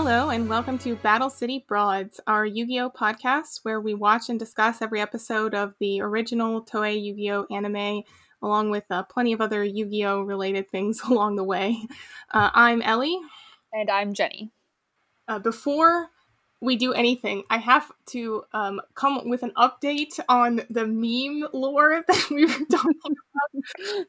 Hello, and welcome to Battle City Broads, our Yu Gi Oh podcast where we watch and discuss every episode of the original Toei Yu Gi Oh anime, along with uh, plenty of other Yu Gi Oh related things along the way. Uh, I'm Ellie. And I'm Jenny. Uh, before we do anything, I have to um, come with an update on the meme lore that we were talking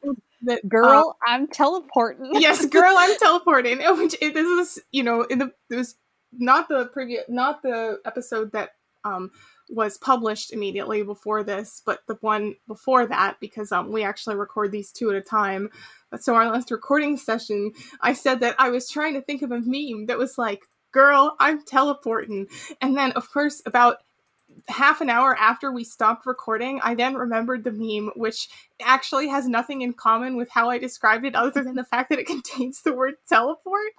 about. That, girl, uh, I'm teleporting. yes, girl, I'm teleporting. Which this is, you know, in the it was not the previous, not the episode that um was published immediately before this, but the one before that because um we actually record these two at a time. So our last recording session, I said that I was trying to think of a meme that was like girl, I'm teleporting. And then, of course, about half an hour after we stopped recording, I then remembered the meme, which actually has nothing in common with how I described it other than the fact that it contains the word teleport.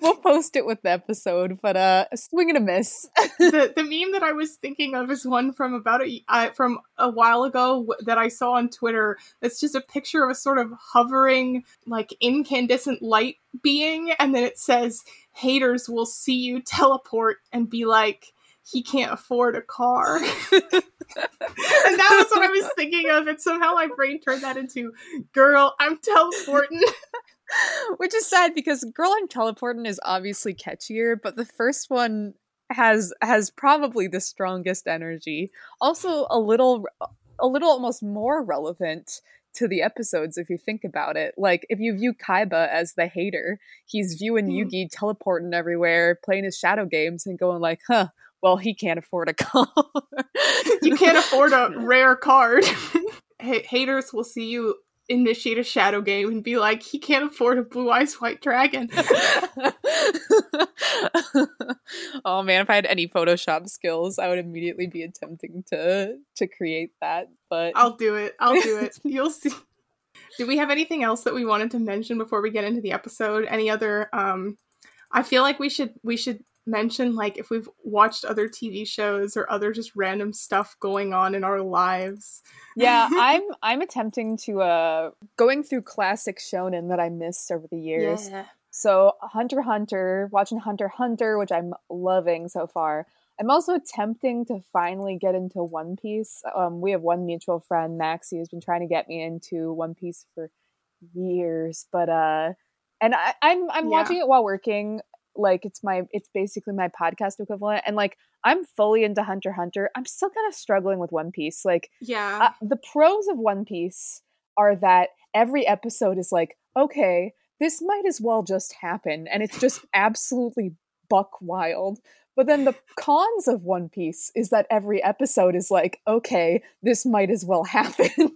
we'll post it with the episode, but uh swing and a miss. the the meme that I was thinking of is one from about a uh, from a while ago that I saw on Twitter. It's just a picture of a sort of hovering like incandescent light being and then it says haters will see you teleport and be like he can't afford a car. and that was what I was thinking of, and somehow my brain turned that into girl, I'm teleporting. Which is sad because girl I'm teleporting is obviously catchier, but the first one has has probably the strongest energy. Also a little a little almost more relevant to the episodes if you think about it. Like if you view Kaiba as the hater, he's viewing mm. Yugi teleporting everywhere, playing his shadow games and going like, "Huh, well, he can't afford a car. you can't afford a rare card. H- haters will see you initiate a shadow game and be like, he can't afford a blue eyes white dragon. oh man, if I had any Photoshop skills, I would immediately be attempting to to create that. But I'll do it. I'll do it. You'll see. Do we have anything else that we wanted to mention before we get into the episode? Any other um I feel like we should we should mention like if we've watched other TV shows or other just random stuff going on in our lives. yeah, I'm I'm attempting to uh going through classic shonen that I missed over the years. Yeah. So Hunter Hunter, watching Hunter Hunter, which I'm loving so far. I'm also attempting to finally get into One Piece. Um, we have one mutual friend, Maxie, who's been trying to get me into One Piece for years, but uh, and I, am I'm, I'm yeah. watching it while working like it's my it's basically my podcast equivalent and like i'm fully into hunter hunter. I'm still kind of struggling with one piece. Like yeah. uh, the pros of one piece are that every episode is like okay this might as well just happen and it's just absolutely buck wild but then the cons of One Piece is that every episode is like, okay, this might as well happen.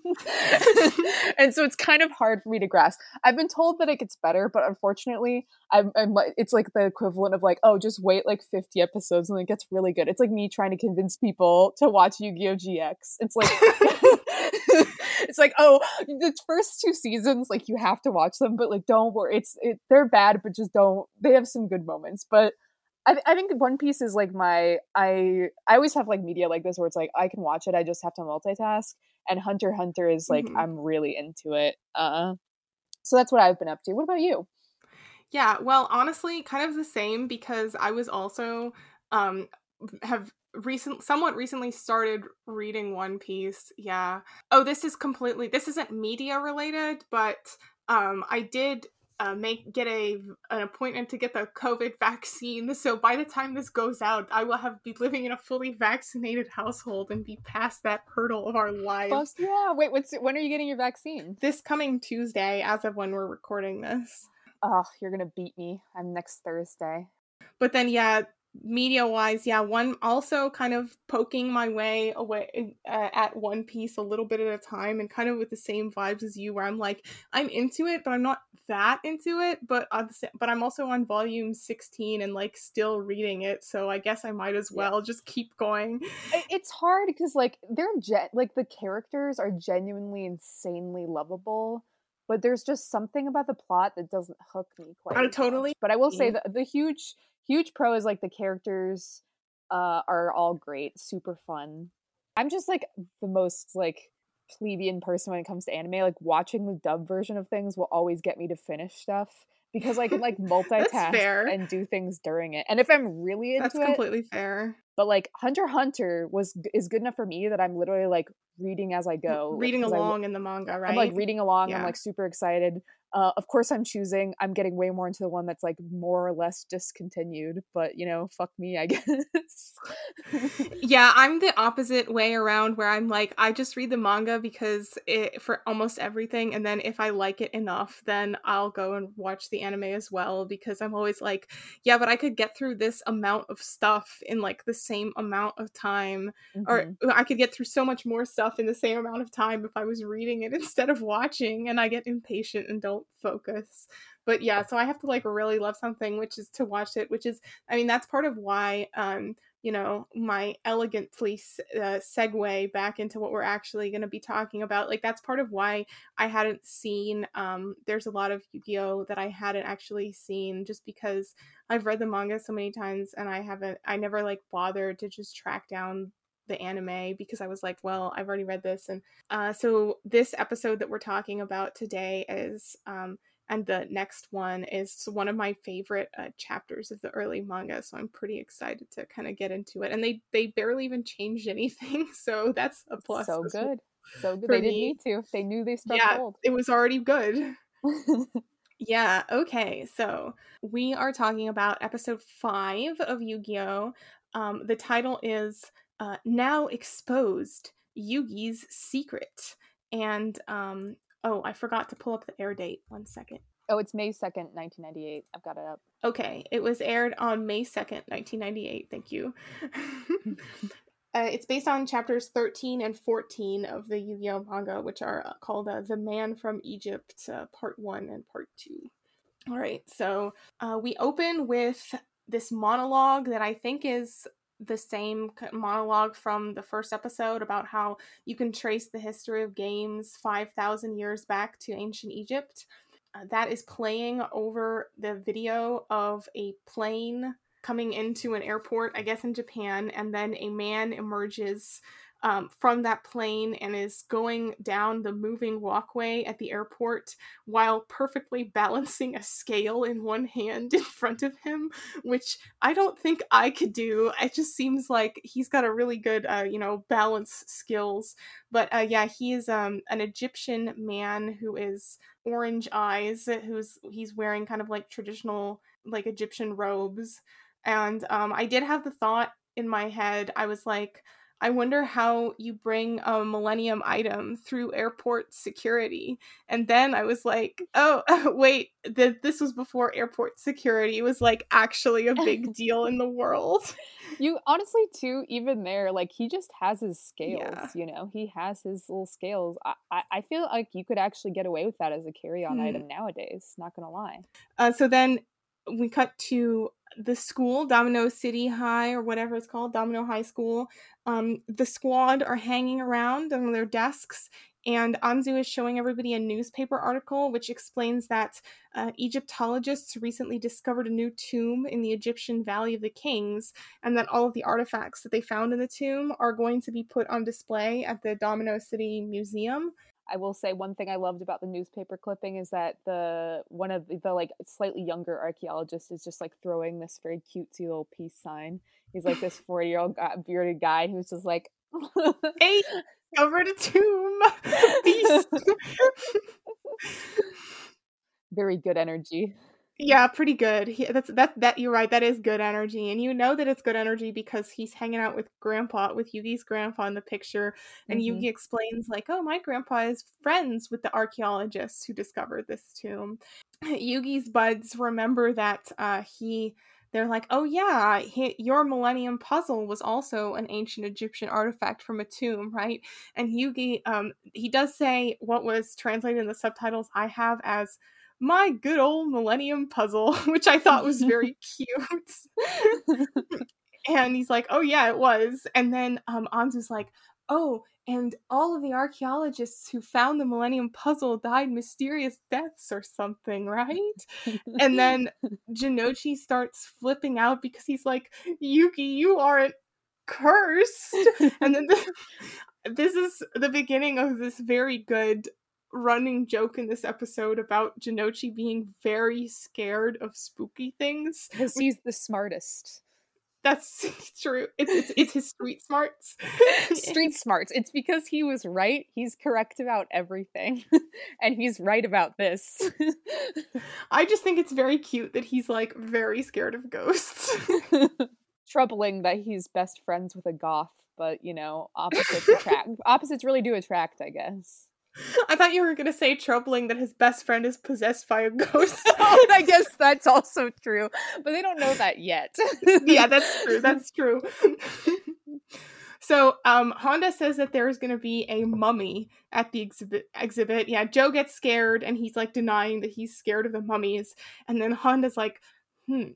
and so it's kind of hard for me to grasp. I've been told that it gets better, but unfortunately, I'm, I'm it's like the equivalent of like, oh, just wait like 50 episodes and it gets really good. It's like me trying to convince people to watch Yu Gi Oh! GX. It's like, it's like, oh, the first two seasons, like you have to watch them, but like don't worry, it's it, they're bad, but just don't. They have some good moments, but I, I think One Piece is like my I I always have like media like this where it's like I can watch it I just have to multitask and Hunter Hunter is like mm-hmm. I'm really into it. Uh, so that's what I've been up to. What about you? Yeah, well, honestly, kind of the same because I was also um have recent somewhat recently started reading One Piece. Yeah. Oh, this is completely this isn't media related, but um I did uh, make get a an appointment to get the COVID vaccine. So by the time this goes out, I will have be living in a fully vaccinated household and be past that hurdle of our lives. yeah. Wait, what's when are you getting your vaccine? This coming Tuesday, as of when we're recording this. Oh, you're gonna beat me. I'm next Thursday. But then, yeah, media wise, yeah, one also kind of poking my way away uh, at One Piece a little bit at a time, and kind of with the same vibes as you, where I'm like, I'm into it, but I'm not that into it. But uh, but I'm also on volume 16 and like still reading it, so I guess I might as well yeah. just keep going. It's hard because like they're gen- like the characters are genuinely insanely lovable but there's just something about the plot that doesn't hook me quite. I totally. Much. But I will say that the huge huge pro is like the characters uh, are all great, super fun. I'm just like the most like plebeian person when it comes to anime. Like watching the dub version of things will always get me to finish stuff because I can like multitask and do things during it. And if I'm really into That's completely fair. But like Hunter Hunter was is good enough for me that I'm literally like reading as I go, reading along I, in the manga. Right? I'm like reading along. Yeah. I'm like super excited. Uh, of course, I'm choosing. I'm getting way more into the one that's like more or less discontinued, but you know, fuck me, I guess. yeah, I'm the opposite way around, where I'm like, I just read the manga because it for almost everything, and then if I like it enough, then I'll go and watch the anime as well. Because I'm always like, yeah, but I could get through this amount of stuff in like the same amount of time, mm-hmm. or I could get through so much more stuff in the same amount of time if I was reading it instead of watching, and I get impatient and don't focus but yeah so i have to like really love something which is to watch it which is i mean that's part of why um you know my elegantly uh, segue back into what we're actually going to be talking about like that's part of why i hadn't seen um there's a lot of yu-gi-oh that i hadn't actually seen just because i've read the manga so many times and i haven't i never like bothered to just track down the anime because I was like, well, I've already read this. And uh, so this episode that we're talking about today is, um, and the next one is one of my favorite uh, chapters of the early manga. So I'm pretty excited to kind of get into it. And they they barely even changed anything, so that's a plus. So good, so good. They didn't need to. They knew they struck yeah, gold. It was already good. yeah. Okay. So we are talking about episode five of Yu Gi Oh. Um, the title is uh, now exposed Yugi's secret. And um, oh, I forgot to pull up the air date. One second. Oh, it's May 2nd, 1998. I've got it up. Okay, it was aired on May 2nd, 1998. Thank you. uh, it's based on chapters 13 and 14 of the Yu Gi Oh manga, which are uh, called uh, The Man from Egypt, uh, Part 1 and Part 2. All right, so uh, we open with this monologue that I think is the same monologue from the first episode about how you can trace the history of games 5,000 years back to ancient Egypt. Uh, that is playing over the video of a plane coming into an airport, I guess in Japan, and then a man emerges um, from that plane and is going down the moving walkway at the airport while perfectly balancing a scale in one hand in front of him, which I don't think I could do. It just seems like he's got a really good, uh, you know, balance skills. But uh, yeah, he is um, an Egyptian man who is orange eyes, who's he's wearing kind of like traditional like Egyptian robes. And um, I did have the thought in my head. I was like, I wonder how you bring a millennium item through airport security. And then I was like, oh, wait, th- this was before airport security was like actually a big deal in the world. You honestly, too, even there, like he just has his scales, yeah. you know, he has his little scales. I, I, I, feel like you could actually get away with that as a carry on hmm. item nowadays, not gonna lie. Uh, so then we cut to the school, Domino City High or whatever it's called, Domino High School. Um, the squad are hanging around on their desks, and Anzu is showing everybody a newspaper article which explains that uh, Egyptologists recently discovered a new tomb in the Egyptian Valley of the Kings, and that all of the artifacts that they found in the tomb are going to be put on display at the Domino City Museum. I will say one thing I loved about the newspaper clipping is that the one of the, the like slightly younger archaeologist is just like throwing this very cutesy little peace sign. He's like this forty year old bearded guy who's just like, "Hey, over to tomb, peace." very good energy. Yeah, pretty good. He, that's that that you're right. That is good energy, and you know that it's good energy because he's hanging out with Grandpa, with Yugi's grandpa in the picture, and mm-hmm. Yugi explains like, "Oh, my grandpa is friends with the archaeologists who discovered this tomb." Yugi's buds remember that uh, he. They're like, "Oh yeah, he, your Millennium Puzzle was also an ancient Egyptian artifact from a tomb, right?" And Yugi, um, he does say what was translated in the subtitles I have as my good old Millennium Puzzle, which I thought was very cute. and he's like, oh yeah, it was. And then um, Anzu's like, oh, and all of the archaeologists who found the Millennium Puzzle died mysterious deaths or something, right? and then Jonouchi starts flipping out because he's like, Yuki, you aren't cursed. and then the, this is the beginning of this very good running joke in this episode about Jonouchi being very scared of spooky things. Because he's the smartest. That's true. It's, it's, it's his street smarts. street smarts. It's because he was right. He's correct about everything. and he's right about this. I just think it's very cute that he's like very scared of ghosts. Troubling that he's best friends with a goth, but you know, opposites attract. opposites really do attract, I guess. I thought you were going to say troubling that his best friend is possessed by a ghost. I guess that's also true, but they don't know that yet. yeah, that's true. That's true. so, um, Honda says that there is going to be a mummy at the exhibit. Exhibit. Yeah, Joe gets scared and he's like denying that he's scared of the mummies, and then Honda's like, "Hmm,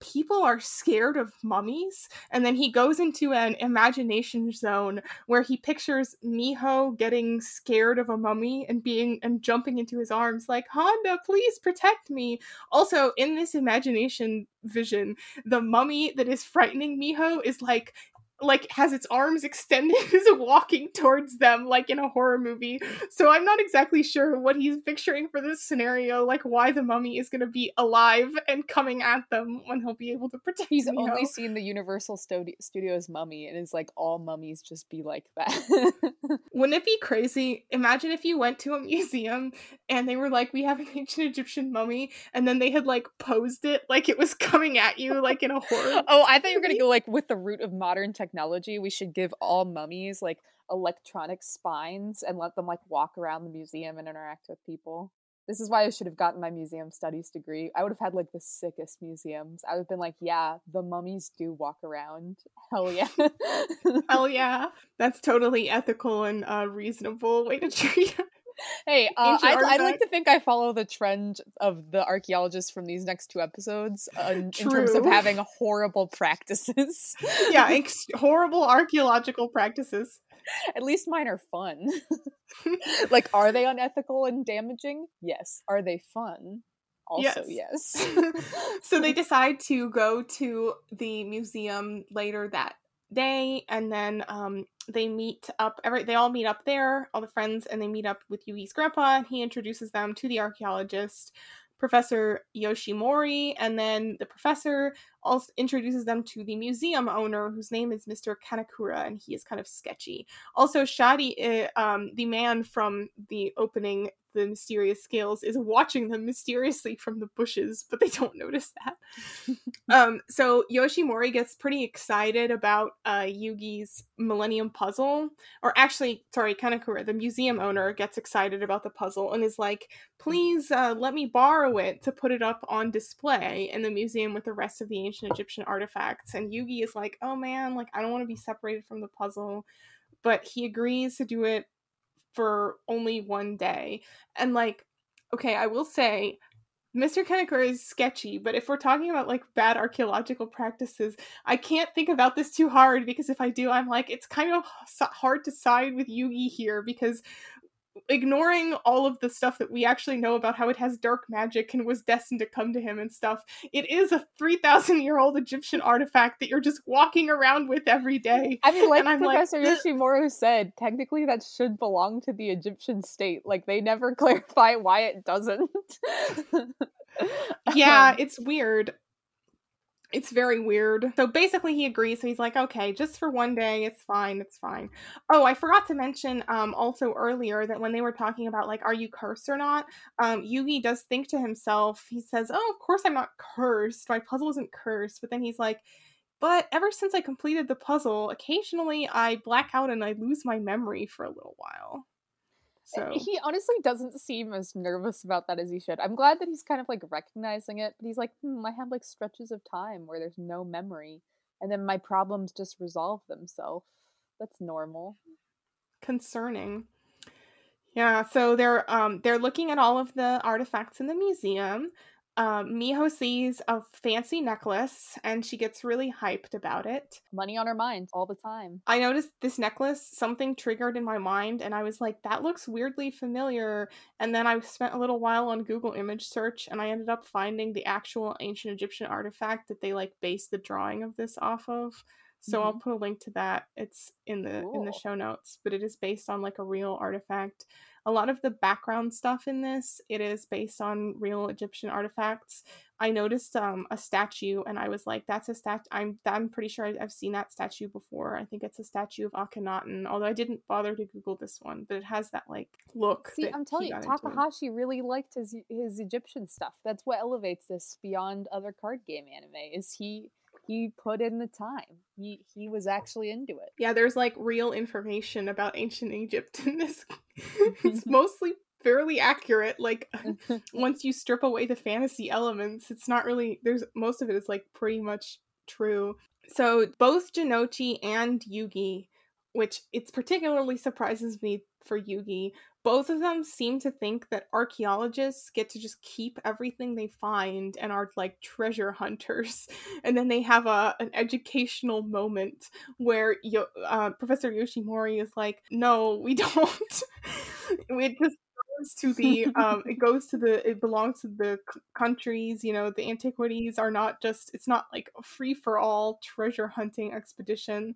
people are scared of mummies and then he goes into an imagination zone where he pictures miho getting scared of a mummy and being and jumping into his arms like honda please protect me. Also in this imagination vision the mummy that is frightening miho is like like has its arms extended is walking towards them like in a horror movie. So i'm not exactly sure what he's picturing for this scenario like why the mummy is going to be alive and coming at them when he'll be able to protect he's Miho. only seen the universal Studi- studios mummy and is like all mummies just be like that. Wouldn't it be crazy? Imagine if you went to a museum and they were like we have an ancient egyptian mummy and then they had like posed it like it was coming at you like in a horror oh i thought you were going to go like with the root of modern technology technology, we should give all mummies like electronic spines and let them like walk around the museum and interact with people. This is why I should have gotten my museum studies degree. I would have had like the sickest museums. I would have been like, yeah, the mummies do walk around. Hell yeah. Hell yeah. That's totally ethical and uh, reasonable way to treat hey, uh, I'd, I'd, like to think I follow the trend of the archaeologists from these next two episodes uh, in, terms of having horrible practices. yeah, ex- horrible archaeological practices. At least mine are fun. like, are they unethical and damaging? Yes. Are they fun? Also, yes. yes. so they decide to go to the museum later that day and then um, they meet up every they all meet up there all the friends and they meet up with yugi's grandpa and he introduces them to the archaeologist professor yoshimori and then the professor also introduces them to the museum owner whose name is mr Kanakura, and he is kind of sketchy also shadi uh, um, the man from the opening the mysterious scales is watching them mysteriously from the bushes, but they don't notice that. um, so Yoshimori gets pretty excited about uh, Yugi's Millennium Puzzle, or actually, sorry, Kanakura, the museum owner, gets excited about the puzzle and is like, "Please uh, let me borrow it to put it up on display in the museum with the rest of the ancient Egyptian artifacts." And Yugi is like, "Oh man, like I don't want to be separated from the puzzle." But he agrees to do it for only one day. And like, okay, I will say Mr. Kanekura is sketchy, but if we're talking about like bad archaeological practices, I can't think about this too hard because if I do, I'm like, it's kind of hard to side with Yugi here because ignoring all of the stuff that we actually know about how it has dark magic and was destined to come to him and stuff, it is a 3,000 year old Egyptian artifact that you're just walking around with every day. I mean, like Professor like, Yoshimori said, technically that should belong to the Egyptian state. Like, they never clarify why it doesn't. yeah, um, it's weird it's very weird. So basically he agrees. So he's like, okay, just for one day, it's fine, it's fine. Oh, I forgot to mention um also earlier that when they were talking about like, are you cursed or not? Um, Yugi does think to himself, he says, Oh, of course I'm not cursed. My puzzle isn't cursed. But then he's like, but ever since I completed the puzzle, occasionally I black out and I lose my memory for a little while. So he honestly doesn't seem as nervous about that as he should. I'm glad that he's kind of like recognizing it, but he's like, hmm, I have like stretches of time where there's no memory, and then my problems just resolve themselves. That's normal. Concerning. Yeah, so they're um they're looking at all of the artifacts in the museum um, Miho sees a fancy necklace and she gets really hyped about it. Money on her mind all the time. I noticed this necklace, something triggered in my mind, and I was like, that looks weirdly familiar. And then I spent a little while on Google image search and I ended up finding the actual ancient Egyptian artifact that they like based the drawing of this off of. So I'll put a link to that. It's in the in the show notes, but it is based on like a real artifact. A lot of the background stuff in this, it is based on real Egyptian artifacts. I noticed um a statue and I was like, that's a statue I'm I'm pretty sure I've seen that statue before. I think it's a statue of Akhenaten, although I didn't bother to Google this one, but it has that like look. See, I'm telling you, got into. Takahashi really liked his his Egyptian stuff. That's what elevates this beyond other card game anime. Is he he put in the time. He he was actually into it. Yeah, there's like real information about ancient Egypt in this. it's mostly fairly accurate. Like once you strip away the fantasy elements, it's not really there's most of it is like pretty much true. So both Jonouchi and Yugi, which it's particularly surprises me for Yugi, both of them seem to think that archaeologists get to just keep everything they find and are like treasure hunters. And then they have a an educational moment where Yo- uh, Professor Yoshimori is like, "No, we don't. it just goes to the um, it goes to the it belongs to the c- countries. You know, the antiquities are not just it's not like a free for all treasure hunting expedition."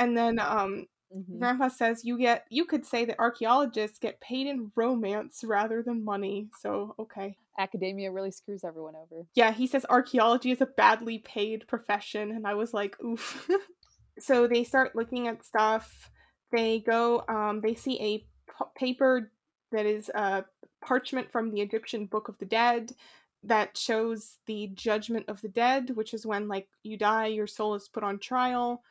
And then um, Mhm. Grandpa says you get you could say that archaeologists get paid in romance rather than money. So okay. Academia really screws everyone over. Yeah, he says archaeology is a badly paid profession, and I was like, oof. so they start looking at stuff. They go, um, they see a p- paper that is a parchment from the Egyptian Book of the Dead that shows the judgment of the dead, which is when like you die, your soul is put on trial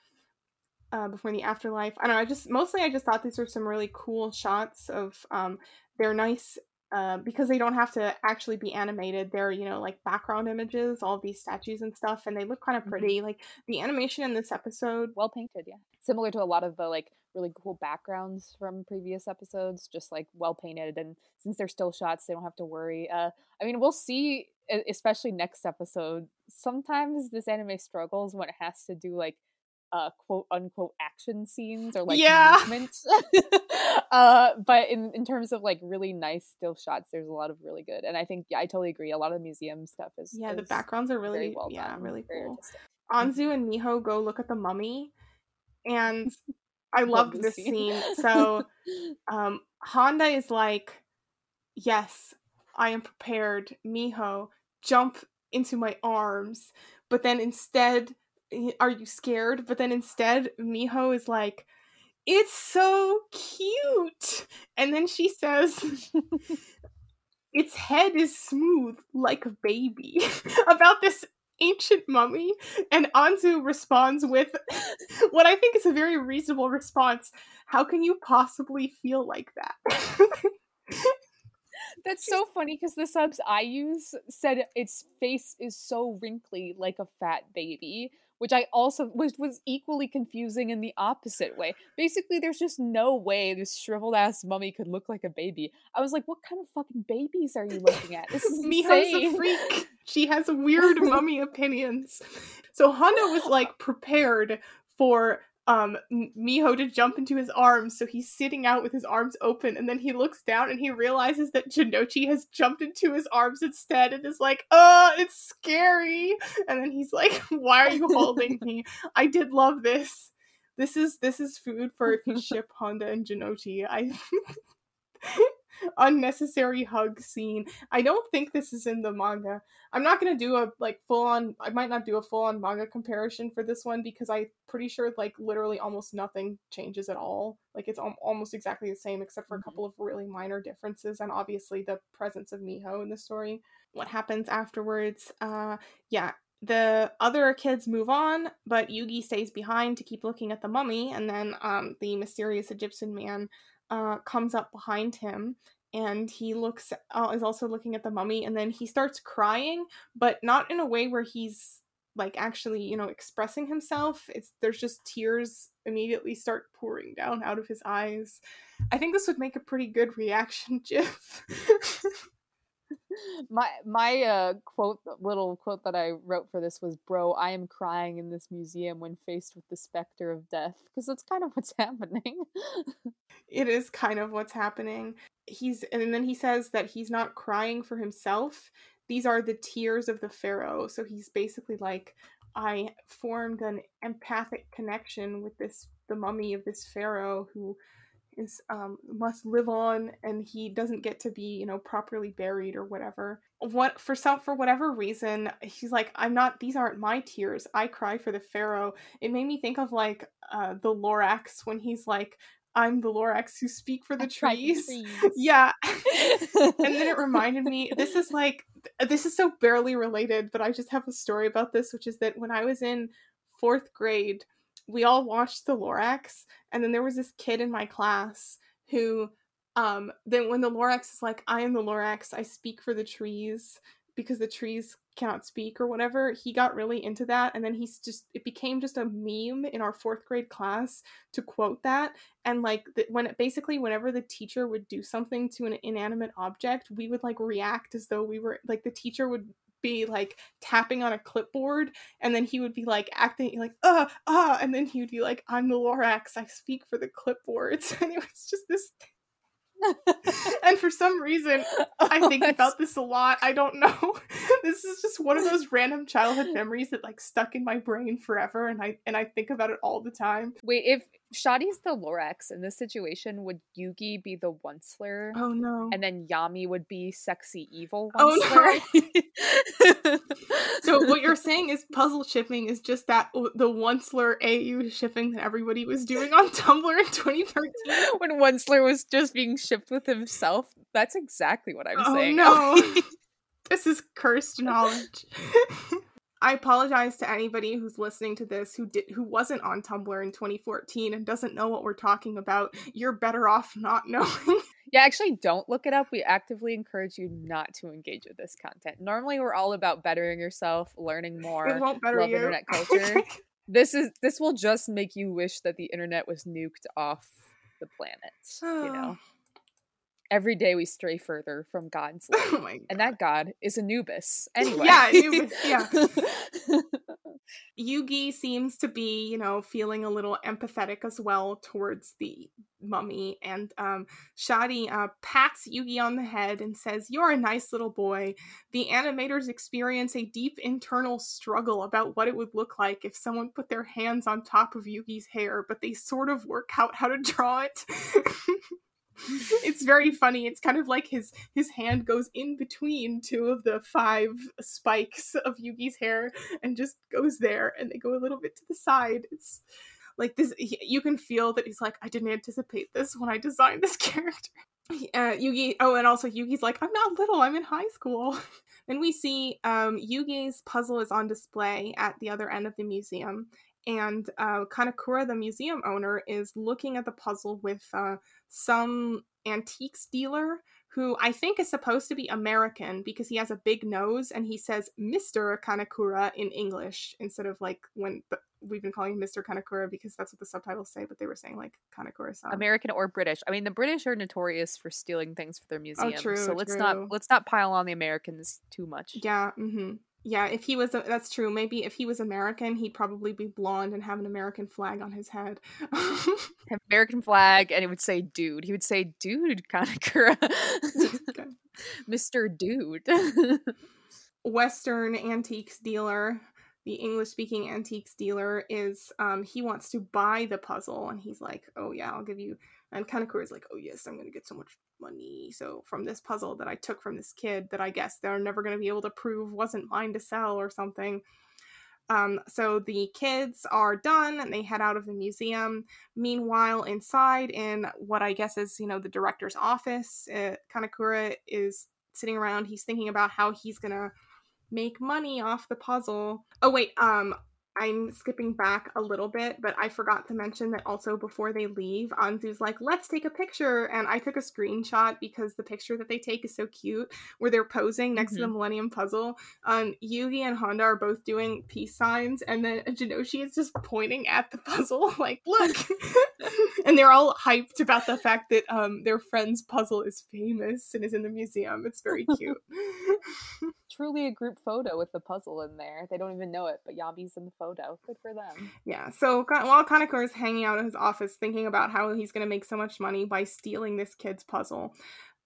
uh, before the afterlife. I don't know. I just mostly I just thought these were some really cool shots of um, they're nice uh, because they don't have to actually be animated. They're you know like background images, all these statues and stuff, and they look kind of Mhm. pretty. Like the animation in this episode. Well painted, yeah. Similar to a lot of the like really cool backgrounds from previous episodes, just like well painted. And since they're still shots, they don't have to worry. Uh, I mean, we'll see, especially next episode. Sometimes this anime struggles when it has to do like uh quote unquote action scenes or like Yeah. movement. uh but in in terms of like really nice still shots there's a lot of really good and i think yeah i totally agree a lot of the museum stuff is Yeah, the backgrounds are really well yeah done, really cool. Anzu and Miho go look at the mummy, and I Love loved this this scene. scene. So um, Honda is like, "Yes, I am prepared." Miho, jump into my arms. But then instead, are you scared? But then instead, Miho is like, "It's so cute," and then she says. Its head is smooth like a baby. About this ancient mummy, and Anzu responds with what I think is a very reasonable response. How can you possibly feel like that? That's so funny because the subs I use said its face is so wrinkly like a fat baby, which I also was was equally confusing in the opposite way. Basically, there's just no way this shriveled ass mummy could look like a baby. I was like, what kind of fucking babies are you looking at? This is Miho's a freak. She has weird mummy opinions. So Honda was like prepared for um Miho to jump into his arms, so he's sitting out with his arms open, and then he looks down and he realizes that Jonouchi has jumped into his arms instead, and is like, "Uh, it's scary." And then he's like, "Why are you holding me? I did love this. This is this is food for if you ship Honda and Jonouchi." I unnecessary hug scene. I don't think this is in the manga. I'm not gonna do a like full on. I might not do a full on manga comparison for this one because I'm pretty sure like literally almost nothing changes at all. Like it's al- almost exactly the same except for a Mhm. couple of really minor differences and obviously the presence of Miho in the story. What happens afterwards? Uh, yeah. The other kids move on, but Yugi stays behind to keep looking at the mummy, and then um, the mysterious Egyptian man uh, comes up behind him and he looks uh, is also looking at the mummy and then he starts crying but not in a way where he's like actually you know expressing himself. It's there's just tears immediately start pouring down out of his eyes. I think this would make a pretty good reaction gif my my uh quote little quote that I wrote for this was bro I am crying in this museum when faced with the specter of death. Because that's kind of what's happening. it is kind of what's happening. He's and then he says that he's not crying for himself. These are the tears of the pharaoh. So he's basically like I formed an empathic connection with this the mummy of this pharaoh who is um, must live on and he doesn't get to be you know properly buried or whatever what for some for whatever reason he's like i'm not these aren't my tears i cry for the pharaoh it made me think of like uh, the lorax when he's like I'm the Lorax who speak for the trees. trees. yeah. and then it reminded me this is like this is so barely related, but I just have a story about this, which is that when I was in fourth grade, we all watched the Lorax, and then there was this kid in my class who um then when the Lorax is like, I am the Lorax, I speak for the trees because the trees cannot speak or whatever he got really into that and then he's just it became just a meme in our fourth grade class to quote that and like the, when it basically whenever the teacher would do something to an inanimate object we would like react as though we were like the teacher would be like tapping on a clipboard and then he would be like acting like uh uh and then he would be like i'm the lorax i speak for the clipboards and it was just this and for some reason, I think oh, about this a lot. I don't know. this is just one of those random childhood memories that like stuck in my brain forever, and I and I think about it all the time. Wait, if Shadi's the Lorax in this situation, would Yugi be the Onceler? Oh no! And then Yami would be sexy evil. Onceler? Oh no! so what you're saying is puzzle shipping is just that oh, the Onceler AU shipping that everybody was doing on Tumblr in 2013 when Onceler was just being shipped with himself. That's exactly what I'm oh, saying. No, this is cursed knowledge. I apologize to anybody who's listening to this who did who wasn't on Tumblr in 2014 and doesn't know what we're talking about. You're better off not knowing. Yeah, actually don't look it up. We actively encourage you not to engage with this content. Normally we're all about bettering yourself, learning more, it won't better love you. internet culture. this is this will just make you wish that the internet was nuked off the planet, you know. Every day we stray further from God's light. Oh God. And that God is Anubis. Anyway. Yeah, Anubis, yeah. Yugi seems to be, you know, feeling a little empathetic as well towards the mummy. And um, Shadi uh, pats Yugi on the head and says, You're a nice little boy. The animators experience a deep internal struggle about what it would look like if someone put their hands on top of Yugi's hair, but they sort of work out how to draw it it's very funny. It's kind of like his his hand goes in between two of the five spikes of Yugi's hair and just goes there, and they go a little bit to the side. It's like this. You can feel that he's like, I didn't anticipate this when I designed this character. Uh, Yugi. Oh, and also Yugi's like, I'm not little. I'm in high school. then we see um, Yugi's puzzle is on display at the other end of the museum, and uh, Kanekura, the museum owner, is looking at the puzzle with uh, some antiques dealer who I think is supposed to be American because he has a big nose and he says Mr. Kanakura in English instead of like when we've been calling him Mr. Kanakura because that's what the subtitles say, but they were saying like Kanekura san. American or British. I mean, the British are notorious for stealing things for their museums, Oh, true, so let's true. not let's not pile on the Americans too much. Yeah. Mm-hmm. Yeah, if he was, that's true. Maybe if he was American, he'd probably be blonde and have an American flag on his head. American flag, and it would say "dude." He would say "dude," Kanekura, Mister Dude. Western antiques dealer, the English-speaking antiques dealer, is um, he wants to buy the puzzle, and he's like, "Oh yeah, I'll give you." And Kanekura is like, "Oh yes, I'm gonna get so much money. So from this puzzle that I took from this kid that I guess they're never going to be able to prove wasn't mine to sell or something. Um, so the kids are done and they head out of the museum. Meanwhile, inside in what I guess is, you know, the director's office, uh, Kanekura is sitting around. He's thinking about how he's going to make money off the puzzle. Oh, wait, um, I'm skipping back a little bit, but I forgot to mention that also before they leave, Anzu's like, let's take a picture. And I took a screenshot because the picture that they take is so cute, where they're posing next mm-hmm. to the mm-hmm. Millennium Puzzle. Um, Yugi and Honda are both doing peace signs, and then Jonouchi is just pointing at the puzzle, like, look. and they're all hyped about the fact that um, their friend's puzzle is famous and is in the museum. It's very cute truly a group photo with the puzzle in there. They don't even know it, but Yami's in the photo. Good for them. Yeah. So while Kanekura is hanging out in his office thinking about how he's going to make so much money by stealing this kid's puzzle,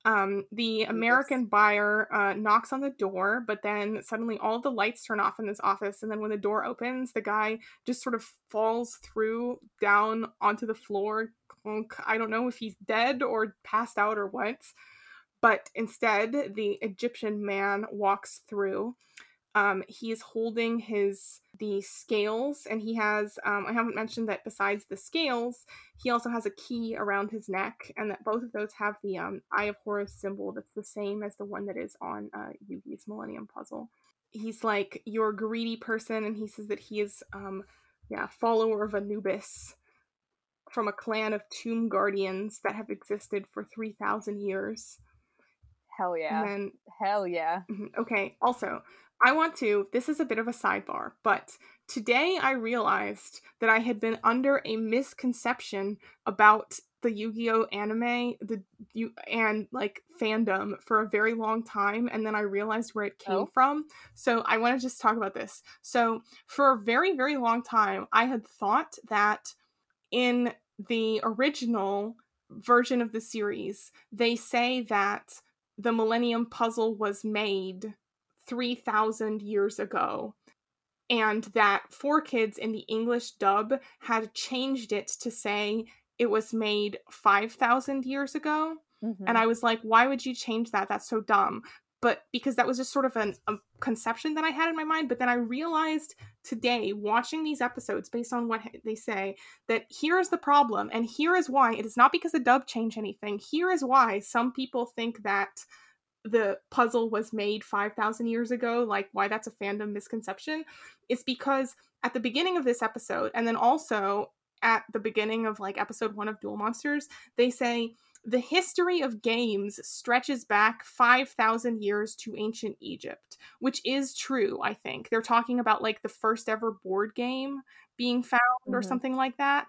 Um, the American buyer uh, knocks on the door, but then suddenly all the lights turn off in this office. And then when the door opens, the guy just sort of falls through down onto the floor. I don't know if he's dead or passed out or what. But instead, the Egyptian man walks through um, he's holding his the scales and he has um, i haven't mentioned that besides the scales he also has a key around his neck and that both of those have the um, eye of horus symbol that's the same as the one that is on uh, yugi's millennium puzzle. He's like you're a greedy person and he says that he is um yeah follower of anubis from a clan of tomb guardians that have existed for 3000 years. Hell yeah. Then, hell yeah. Mm-hmm, okay also I want to, this is a bit of a sidebar, but today I realized that I had been under a misconception about the Yu-Gi-Oh anime, the you and like fandom for a very long time and then I realized where it came oh. from. So I want to just talk about this. So for a very very long time I had thought that in the original version of the series, they say that the Millennium Puzzle was made 3,000 years ago. And that 4Kids in the English dub had changed it to say it was made 5,000 years ago. Mm-hmm. And I was like, why would you change that? That's so dumb. But because that was just sort of an, a conception that I had in my mind. But then I realized today, watching these episodes based on what they say, that here is the problem. And here is why. It is not because the dub changed anything. Here is why some people think that the puzzle was made 5000 years ago like why that's a fandom misconception is because at the beginning of this episode and then also at the beginning of like episode 1 of Duel Monsters they say the history of games stretches back 5000 years to ancient Egypt which is true I think they're talking about like the first ever board game being found mm-hmm. or something like that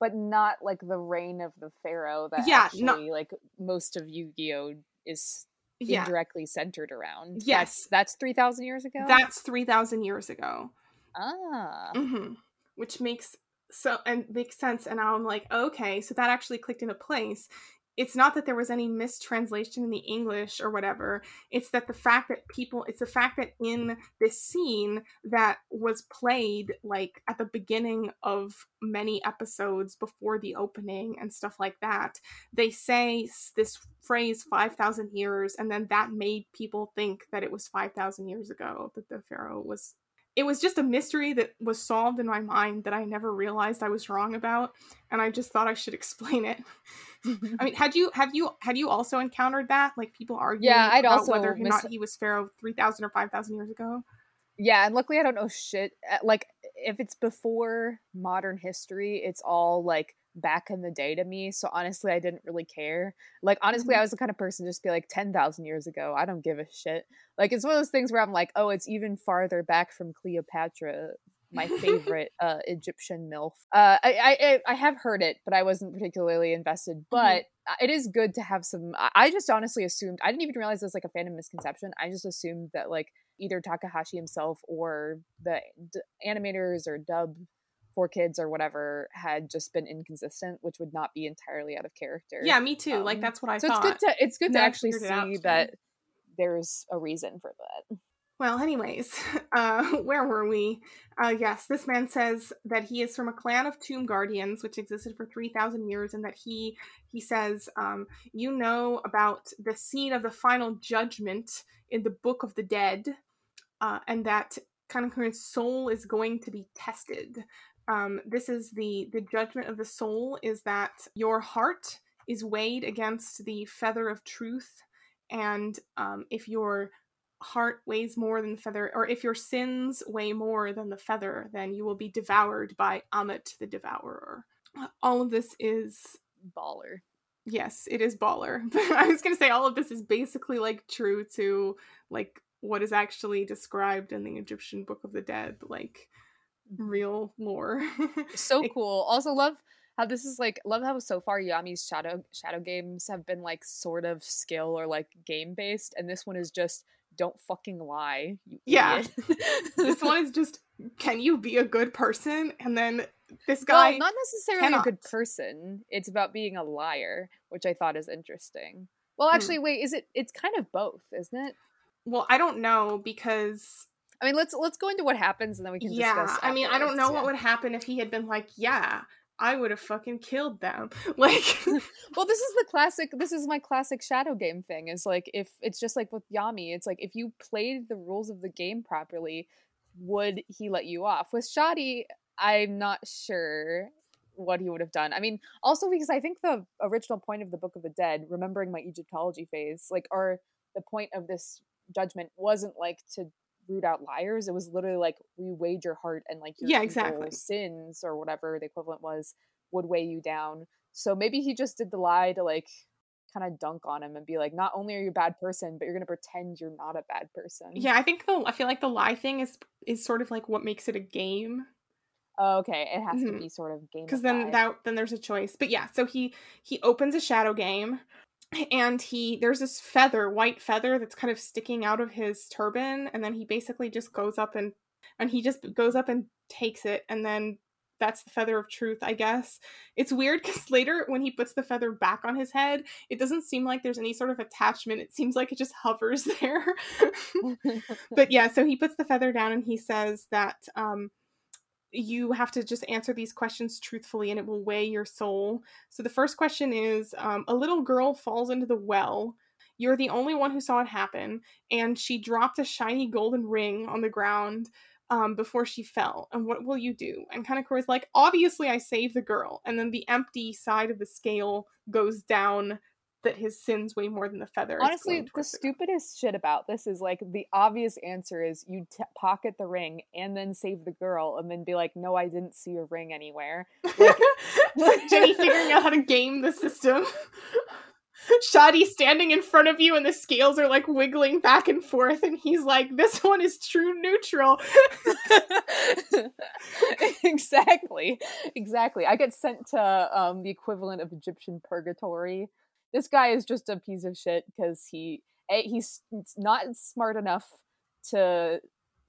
but not like the reign of the pharaoh that yeah, actually no- like most of Yu-Gi-Oh is yeah. indirectly centered around. Yes, that's, that's three thousand years ago. That's three thousand years ago. Ah, mm-hmm. which makes so and makes sense. And now I'm like, okay, so that actually clicked into place it's not that there was any mistranslation in the English or whatever. It's that the fact that people, it's the fact that in this scene that was played like at the beginning of many episodes before the opening and stuff like that, they say this phrase 5,000 years, and then that made people think that it was 5,000 years ago that the Pharaoh was it was just a mystery that was solved in my mind that I never realized I was wrong about, and I just thought I should explain it. I mean, had you have you had you also encountered that? Like people arguing yeah, I'd about also whether or not he was Pharaoh three thousand or five thousand years ago. Yeah, and luckily I don't know shit. Uh, like if it's before modern history, it's all like back in the day to me. So honestly, I didn't really care. Like honestly, mm-hmm. I was the kind of person just be like ten thousand years ago. I don't give a shit. Like it's one of those things where I'm like, oh, it's even farther back from Cleopatra, my favorite uh, Egyptian milf. Uh, I, I I have heard it, but I wasn't particularly invested. Mm-hmm. But mm-hmm. it is good to have some. I just honestly assumed I didn't even realize it was like a fandom misconception. I just assumed that like either Takahashi himself or the d- animators or dub 4Kids or whatever had just been inconsistent, which would not be entirely out of character. Yeah, me too. Um, like that's what I so thought. it's good to it's good to actually see that there's a reason for that. Well, anyways, uh, where were we? Uh, yes, this man says that he is from a clan of tomb guardians, which existed for three thousand years, and that he he says, um, you know about the scene of the final judgment in the Book of the Dead, uh, and that Kanakuna's soul is going to be tested um, this is the the judgment of the soul is that your heart is weighed against the feather of truth. And um, if your heart weighs more than the feather or if your sins weigh more than the feather then you will be devoured by Ammit the devourer. All of this is baller. Yes it is baller. I was going to say all of this is basically like true to like what is actually described in the egyptian book of the dead like real lore. so cool. Also love how this is like love how so far Yami's shadow shadow games have been like sort of skill or like game based, and this one is just don't fucking lie. you yeah, this one is just can you be a good person? And then this guy, well, not necessarily cannot. a good person. It's about being a liar, which I thought is interesting. Well, Hmm. actually, wait, is it? It's kind of both, isn't it? Well, I don't know because I mean, let's let's go into what happens and then we can yeah, discuss. I mean, I don't know yeah. what would happen if he had been like, yeah, I would have fucking killed them. Like, Well, this is the classic. This is my classic shadow game thing. Is like if it's just like with Yami, it's like if you played the rules of the game properly, would he let you off? With Shadi, I'm not sure what he would have done. I mean, also because I think the original point of the Book of the Dead, remembering my Egyptology phase, like, or the point of this judgment wasn't like to root out liars. It was literally like we weighed your heart and like your Yeah, exactly. sins or whatever the equivalent was would weigh you down. So maybe he just did the lie to like kind of dunk on him and be like, not only are you a bad person, but you're gonna pretend you're not a bad person. yeah, I think the I feel like the lie thing is is sort of like what makes it a game. Oh, okay, it has Mhm. to be sort of game. because then that then there's a choice but yeah so he he opens a shadow game and he there's this feather white feather that's kind of sticking out of his turban and then he basically just goes up and and he just goes up and takes it and then that's the feather of truth i guess. It's weird because later when he puts the feather back on his head it doesn't seem like there's any sort of attachment. It seems like it just hovers there. But yeah, so he puts the feather down and he says that um, you have to just answer these questions truthfully and it will weigh your soul. So the first question is um, A little girl falls into the well. You're the only one who saw it happen, and she dropped a shiny golden ring on the ground um, before she fell. And what will you do? And Kanekura is like, Obviously, I save the girl. And then the empty side of the scale goes down that his sins weigh more than the feather. Honestly, the stupidest shit about this is like the obvious answer is you t- pocket the ring and then save the girl and then be like, no, I didn't see a ring anywhere. Jenny figuring out how to game the system. Shadi standing in front of you and the scales are like wiggling back and forth and he's like, this one is true neutral. exactly, exactly. I get sent to um, the equivalent of Egyptian purgatory. This guy is just a piece of shit because he eh, a, he's not smart enough to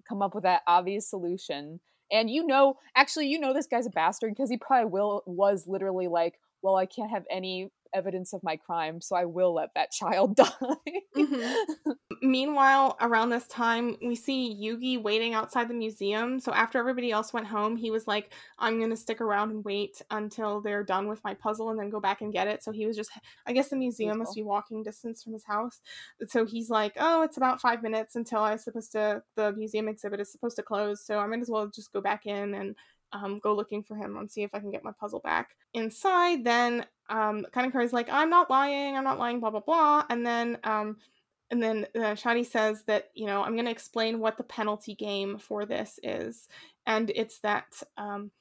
come up with that obvious solution. And you know, actually, you know this guy's a bastard because he probably will was literally like, well, I can't have any evidence of my crime, so I will let that child die. Mhm. Meanwhile, around this time, we see Yugi waiting outside the museum. So after everybody else went home, he was like, I'm going to stick around and wait until they're done with my puzzle and then go back and get it. So he was just, I guess the museum must be walking distance from his house. So he's like, Oh, it's about five minutes until I was supposed to, the museum exhibit is supposed to close. So I might as well just go back in and um, go looking for him and see if I can get my puzzle back. Inside, then um, Kanekura is like, I'm not lying, I'm not lying, blah blah blah, and then um, and then uh, Shadi says that you know I'm going to explain what the penalty game for this is, and it's that um,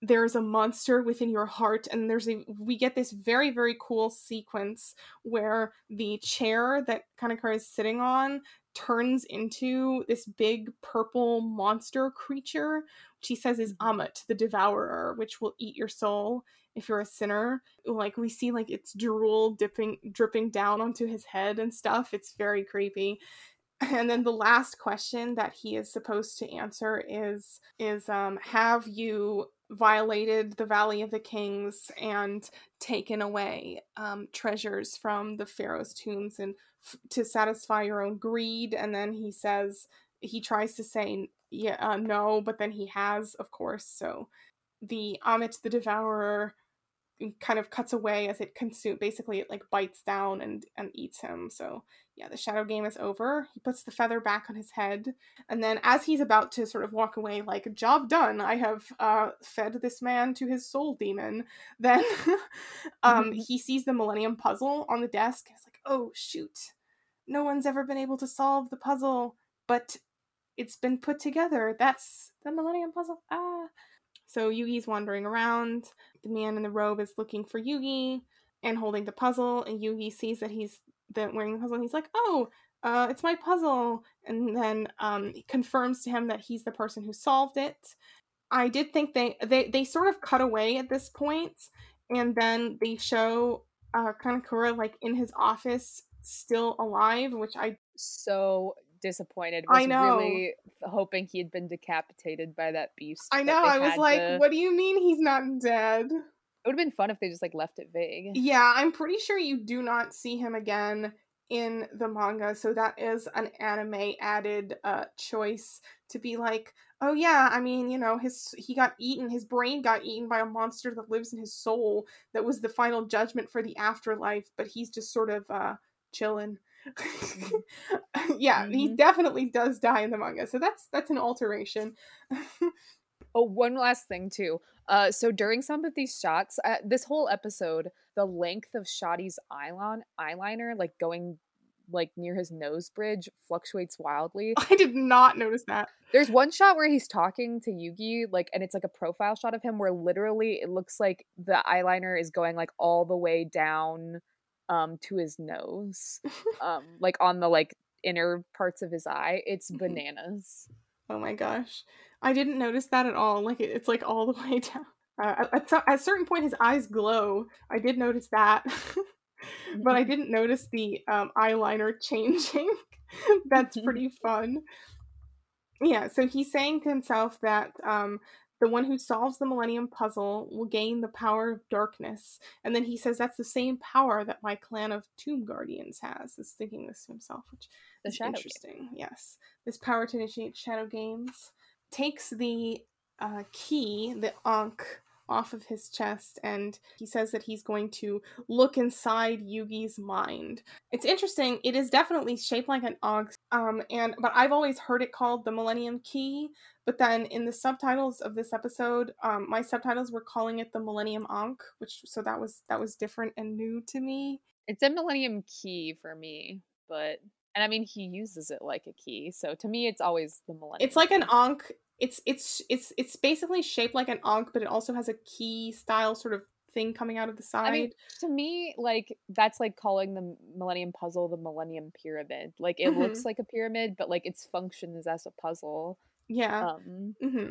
there's a monster within your heart, and there's a we get this very very cool sequence where the chair that Kanekura is sitting on turns into this big purple monster creature. Which he says is Ammit the devourer which will eat your soul if you're a sinner like we see like it's drool dipping dripping down onto his head and stuff it's very creepy. And then the last question that he is supposed to answer is is um have you violated the valley of the kings and taken away um, treasures from the pharaoh's tombs and f- to satisfy your own greed? And then he says he tries to say yeah uh, no but then he has of course. So the Ammit the devourer kind of cuts away as it consume basically it like bites down and and eats him. So yeah the shadow game is over. He puts the feather back on his head. And then as he's about to sort of walk away like job done. I have uh fed this man to his soul demon. Then um he sees the millennium puzzle on the desk it's like oh shoot. No one's ever been able to solve the puzzle but it's been put together. That's the millennium puzzle. Ah. So Yugi's wandering around. The man in the robe is looking for Yugi and holding the puzzle. And Yugi sees that he's the, wearing the puzzle. And he's like, "Oh, uh, it's my puzzle." And then um, confirms to him that he's the person who solved it. I did think they they they sort of cut away at this point, and then they show uh, Kanekura like in his office, still alive, which I so disappointed. I Was know. really hoping he had been decapitated by that beast. I know. I was like, "What do you mean he's not dead?" It would have been fun if they just like left it vague. Yeah, I'm pretty sure you do not see him again in the manga, so that is an anime added uh choice to be like, oh yeah, I mean, you know, his he got eaten, his brain got eaten by a monster that lives in his soul that was the final judgment for the afterlife, but he's just sort of uh chilling. yeah, mm-hmm. he definitely does die in the manga. So that's that's an alteration. oh, one last thing too. Uh, so during some of these shots, uh, this whole episode, the length of Shadi's eyeliner, eyeliner, like going like near his nose bridge, fluctuates wildly. I did not notice that. There's one shot where he's talking to Yugi, like, and it's like a profile shot of him where literally it looks like the eyeliner is going like all the way down um to his nose um like on the like inner parts of his eye it's mm-hmm. bananas. Oh my gosh. I didn't notice that at all like it's like all the way down uh, at, at a certain point his eyes glow. I did notice that but i mm-hmm. didn't notice the um, eyeliner changing. That's pretty fun. Yeah so he's saying to himself that um, the one who solves the Millennium Puzzle will gain the power of darkness. And then he says that's the same power that my clan of Tomb Guardians has. Is thinking this to himself, which the is interesting. Game. Yes, this power to initiate shadow games takes the uh, key, the Ankh, off of his chest and he says that he's going to look inside Yugi's mind. It's interesting. It is definitely shaped like an Ankh, um, and but I've always heard it called the Millennium Key. But then in the subtitles of this episode, um, my subtitles were calling it the Millennium Ankh, which so that was that was different and new to me. It's a Millennium Key for me, but and I mean he uses it like a key, so to me it's always the Millennium. It's like an Ankh it's it's it's it's basically shaped like an ankh, but it also has a key style sort of thing coming out of the side. I mean, to me, like that's like calling the Millennium Puzzle the Millennium Pyramid. Like it mm-hmm. looks like a pyramid, but like its function is as a puzzle. Yeah. Um, mm-hmm.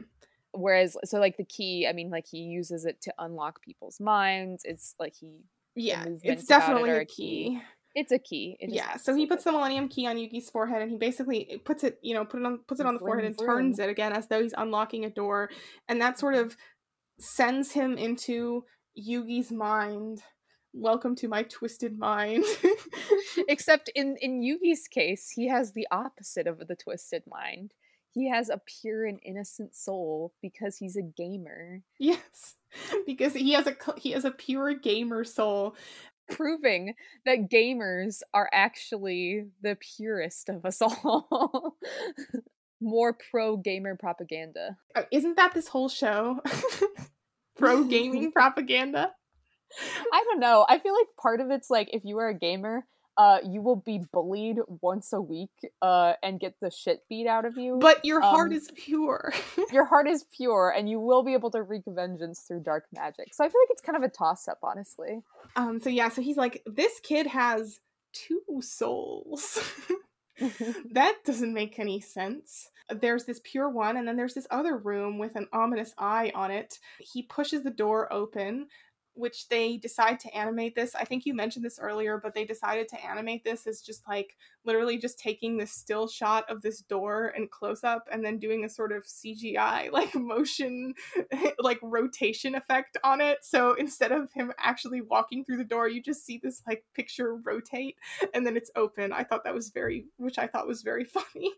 Whereas, so like the key, I mean, like he uses it to unlock people's minds. It's like he yeah, it's definitely a key. key. It's a key. It yeah. So he puts the Millennium Key on Yugi's forehead, and he basically puts it, you know, put it on, puts it on the forehead and turns it again as though he's unlocking a door, and that sort of sends him into Yugi's mind. Welcome to my twisted mind. Except in in Yugi's case, he has the opposite of the twisted mind. He has a pure and innocent soul because he's a gamer. Yes because he has a he has a pure gamer soul proving that gamers are actually the purest of us all. More pro gamer propaganda. Uh, isn't that this whole show? pro gaming propaganda? I don't know. I feel like part of it's like if you are a gamer, uh, you will be bullied once a week uh, and get the shit beat out of you. But your heart um, is pure. your heart is pure, and you will be able to wreak vengeance through dark magic. So I feel like it's kind of a toss up, honestly. Um. So yeah. So he's like, this kid has two souls. that doesn't make any sense. There's this pure one, and then there's this other room with an ominous eye on it. He pushes the door open which they decide to animate this. I think you mentioned this earlier, but they decided to animate this as just like literally just taking this still shot of this door and close up and then doing a sort of CGI like motion like rotation effect on it. So instead of him actually walking through the door, you just see this like picture rotate and then it's open. I thought that was very which I thought was very funny.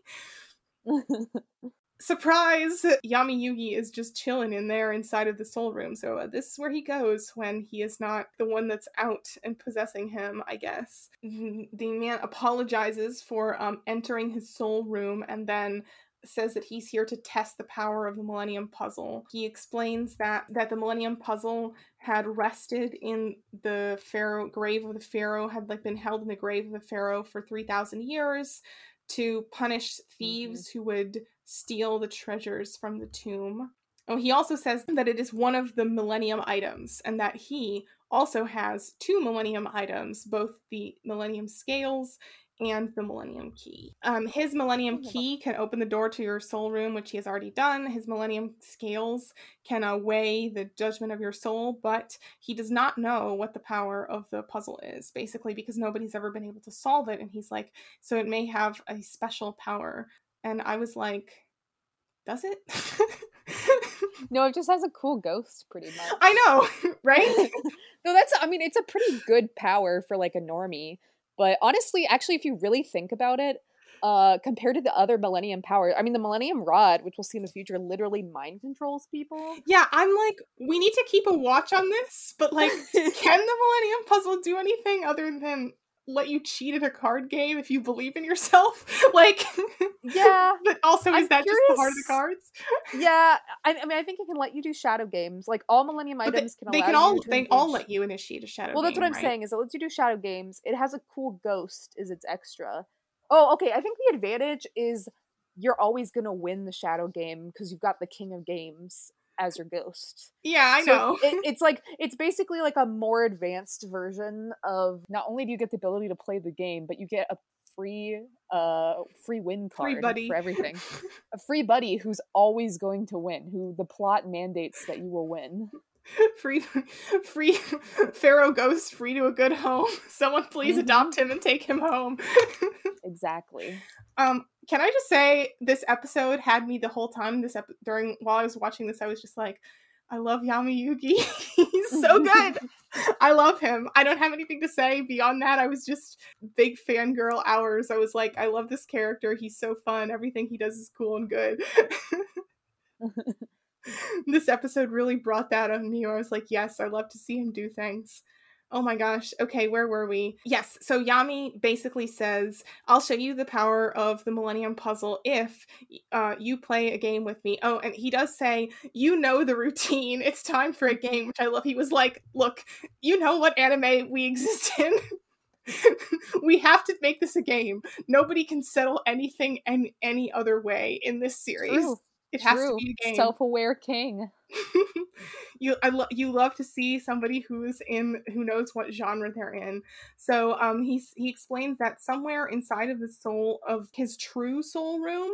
Surprise! Yami yugi is just chilling in there inside of the soul room so uh, this is where he goes when he is not the one that's out and possessing him i guess. The man apologizes for um, entering his soul room and then says that he's here to test the power of the millennium puzzle. He explains that that the millennium puzzle had rested in the pharaoh grave of the pharaoh had like been held in the grave of the pharaoh for 3000 years to punish thieves mm-hmm. who would steal the treasures from the tomb. Oh, he also says that it is one of the millennium items and that he also has two millennium items, both the millennium scales and the Millennium Key. Um, his Millennium oh, Key can open the door to your soul room, which he has already done. His Millennium Scales can uh, weigh the judgment of your soul, but he does not know what the power of the puzzle is, basically, because nobody's ever been able to solve it. And he's like, so it may have a special power. And I was like, does it? no, it just has a cool ghost, pretty much. I know, right? no, that's. I mean, it's a pretty good power for like a normie. But honestly, actually, if you really think about it, uh, compared to the other Millennium powers, I mean, the Millennium Rod, which we'll see in the future, literally mind controls people. Yeah, I'm like, we need to keep a watch on this, but like, can the Millennium Puzzle do anything other than let you cheat at a card game if you believe in yourself. like, yeah. but also, is I'm that curious. just the heart of the cards? yeah, I, I, mean, I think it can let you do shadow games. Like all Millennium but items they, can. They can all. They engage. all let you initiate a shadow. Well, that's game, what I'm right? saying. Is it lets you do shadow games. It has a cool ghost. Is its extra. Oh, okay. I think the advantage is you're always gonna win the shadow game because you've got the king of games as your ghost. Yeah, I so know. it, it's like it's basically like a more advanced version of not only do you get the ability to play the game, but you get a free uh free win card free for everything. a free buddy who's always going to win, who the plot mandates that you will win. free free pharaoh ghost free to a good home someone please mm-hmm. adopt him and take him home exactly um can i just say this episode had me the whole time this ep- during while i was watching this i was just like i love yami yugi he's so good. I love him. I don't have anything to say beyond that. I was just big fangirl hours. I was like i love this character. He's so fun. Everything he does is cool and good. This episode really brought that on me. I was like, yes, I love to see him do things. Oh my gosh. Okay, where were we? Yes, so Yami basically says, I'll show you the power of the Millennium Puzzle if uh, you play a game with me. Oh, and he does say, You know the routine. It's time for a game, which I love. He was like, Look, you know what anime we exist in. we have to make this a game. Nobody can settle anything in any other way in this series. True. It has True. to be a game. Self-aware king. you I lo- you love to see somebody who's in who knows what genre they're in. So um he he explains that somewhere inside of the soul of his true soul room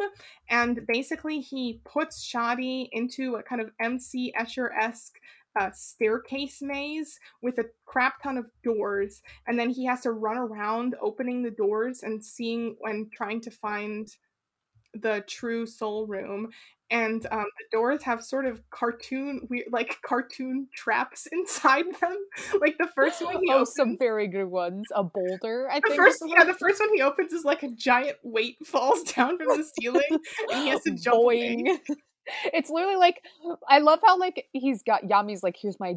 and basically he puts Shadi into a kind of MC Escher-esque uh, staircase maze with a crap ton of doors, and then he has to run around opening the doors and seeing and trying to find the true soul room and um, the doors have sort of cartoon weird like cartoon traps inside them like the first one he oh opens, some very good ones a boulder i the think first yeah the first one he opens is like a giant weight falls down from the ceiling and he has to jump Boing. it's literally like i love how like he's got yami's like here's my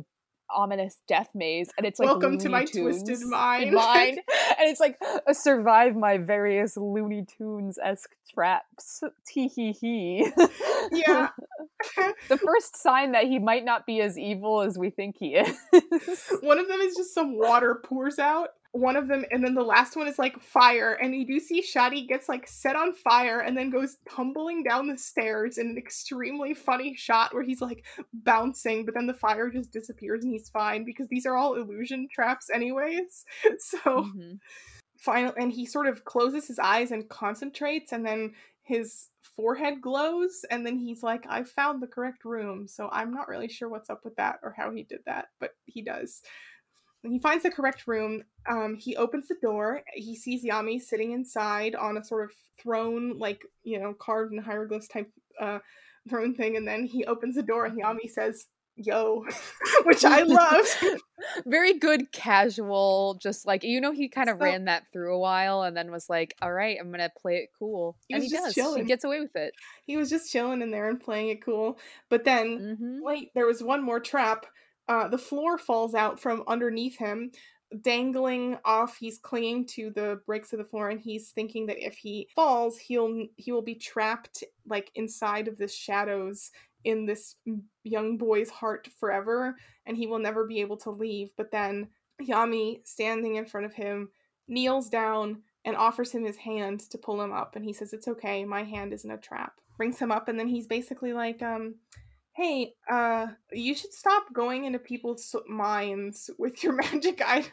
ominous death maze and it's like welcome Looney to my Tunes twisted mind. mind. And it's like a survive my various looney tunes esque traps. Tee hee hee yeah. The first sign that he might not be as evil as we think he is. One of them is just some water pours out one of them and then the last one is like fire and you do see Shadi gets like set on fire and then goes tumbling down the stairs in an extremely funny shot where he's like bouncing but then the fire just disappears and he's fine because these are all illusion traps anyways. So mm-hmm. final and he sort of closes his eyes and concentrates and then his forehead glows and then he's like i found the correct room. So i'm not really sure what's up with that or how he did that but he does when he finds the correct room, um, he opens the door. He sees Yami sitting inside on a sort of throne, like, you know, carved in hieroglyphs type uh, throne thing. And then he opens the door and Yami says, Yo, which I loved. Very good casual, just like, you know, he kind of so, ran that through a while and then was like, All right, I'm going to play it cool. He and he does. Chilling. He gets away with it. He was just chilling in there and playing it cool. But then, mm-hmm. wait, there was one more trap uh, the floor falls out from underneath him, dangling off. He's clinging to the bricks of the floor, and he's thinking that if he falls, he'll he will be trapped like inside of the shadows in this young boy's heart forever, and he will never be able to leave. But then Yami, standing in front of him, kneels down and offers him his hand to pull him up, and he says, "It's okay, my hand isn't a trap." Brings him up, and then he's basically like, um hey, uh, you should stop going into people's minds with your magic eye.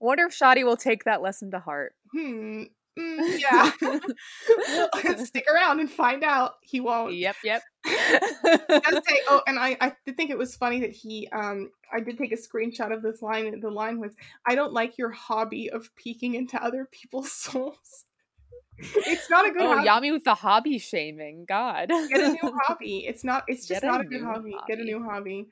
Wonder if Shadi will take that lesson to heart. Hmm. Mm, yeah. well, stick around and find out. He won't. Yep, yep. say, oh, and I, I did think it was funny that he, um, I did take a screenshot of this line. The line was, "I don't like your hobby of peeking into other people's souls." It's not a good oh, hobby. Yami with the hobby shaming. God. Get a new hobby. It's not it's just Get not a good new hobby. Get a new hobby.